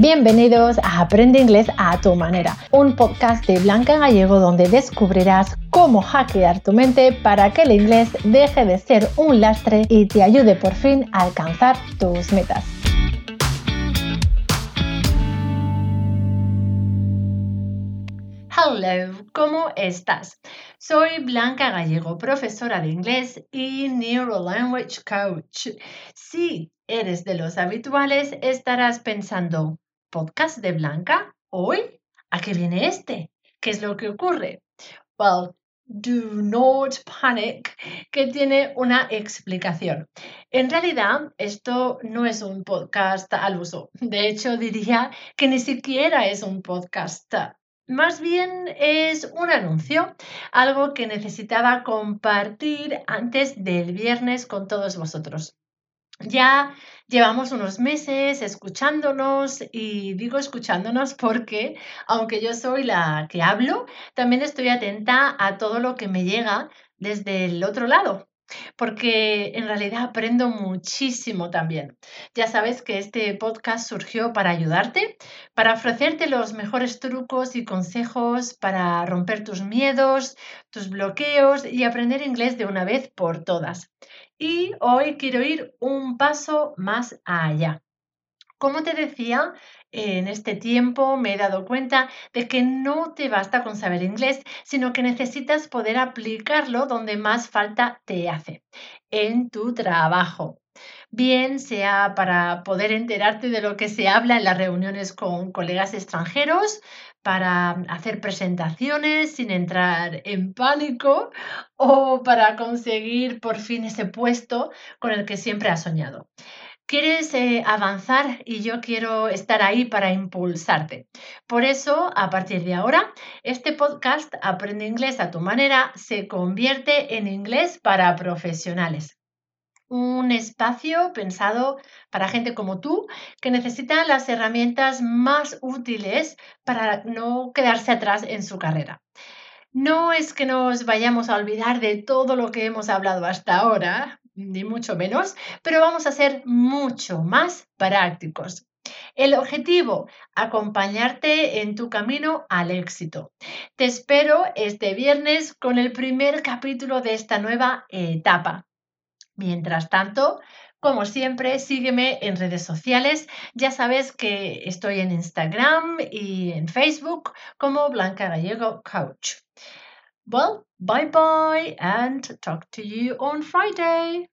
Bienvenidos a Aprende Inglés a tu manera, un podcast de Blanca Gallego donde descubrirás cómo hackear tu mente para que el inglés deje de ser un lastre y te ayude por fin a alcanzar tus metas. Hello, ¿cómo estás? Soy Blanca Gallego, profesora de inglés y Neuro Language Coach. Si eres de los habituales, estarás pensando, ¿podcast de Blanca? ¿Hoy? ¿A qué viene este? ¿Qué es lo que ocurre? Well, do not panic, que tiene una explicación. En realidad, esto no es un podcast al uso. De hecho, diría que ni siquiera es un podcast más bien es un anuncio, algo que necesitaba compartir antes del viernes con todos vosotros. Ya llevamos unos meses escuchándonos y digo escuchándonos porque, aunque yo soy la que hablo, también estoy atenta a todo lo que me llega desde el otro lado, porque en realidad aprendo muchísimo también. Ya sabes que este podcast surgió para ayudarte, para ofrecerte los mejores trucos y consejos para romper tus miedos, tus bloqueos y aprender inglés de una vez por todas. Y hoy quiero ir un paso más allá. Como te decía, en este tiempo me he dado cuenta de que no te basta con saber inglés, sino que necesitas poder aplicarlo donde más falta te hace, en tu trabajo. Bien sea para poder enterarte de lo que se habla en las reuniones con colegas extranjeros, para hacer presentaciones sin entrar en pánico o para conseguir por fin ese puesto con el que siempre has soñado. Quieres eh, avanzar y yo quiero estar ahí para impulsarte. Por eso, a partir de ahora, este podcast Aprende inglés a tu manera se convierte en inglés para profesionales. Un espacio pensado para gente como tú que necesita las herramientas más útiles para no quedarse atrás en su carrera. No es que nos vayamos a olvidar de todo lo que hemos hablado hasta ahora, ni mucho menos, pero vamos a ser mucho más prácticos. El objetivo, acompañarte en tu camino al éxito. Te espero este viernes con el primer capítulo de esta nueva etapa. Mientras tanto, como siempre, sígueme en redes sociales. Ya sabes que estoy en Instagram y en Facebook como Blanca Gallego Coach. Well, bye bye and talk to you on Friday.